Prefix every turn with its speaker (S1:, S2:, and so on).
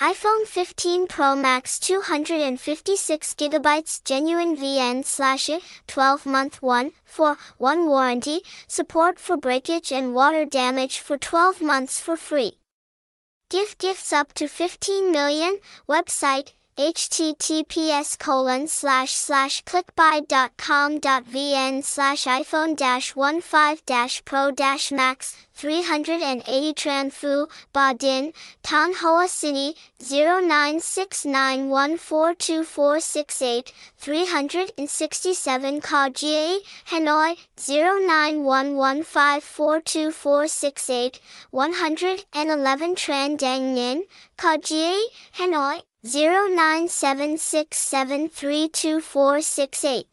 S1: iPhone 15 Pro Max 256GB genuine VN slash 12 month 1 for 1 warranty, support for breakage and water damage for 12 months for free. Gift gifts up to 15 million, website https colon slash slash clickbuy.com.vn slash iphone dash 15 dash pro dash max 380 Tran Phu, Ba Dinh, Thanh Hoa City, 0969142468, 367 Cau Giay, Hanoi, 0911542468, 111 Tran Dang Ninh, Cau Giay, Hanoi, 0976732468.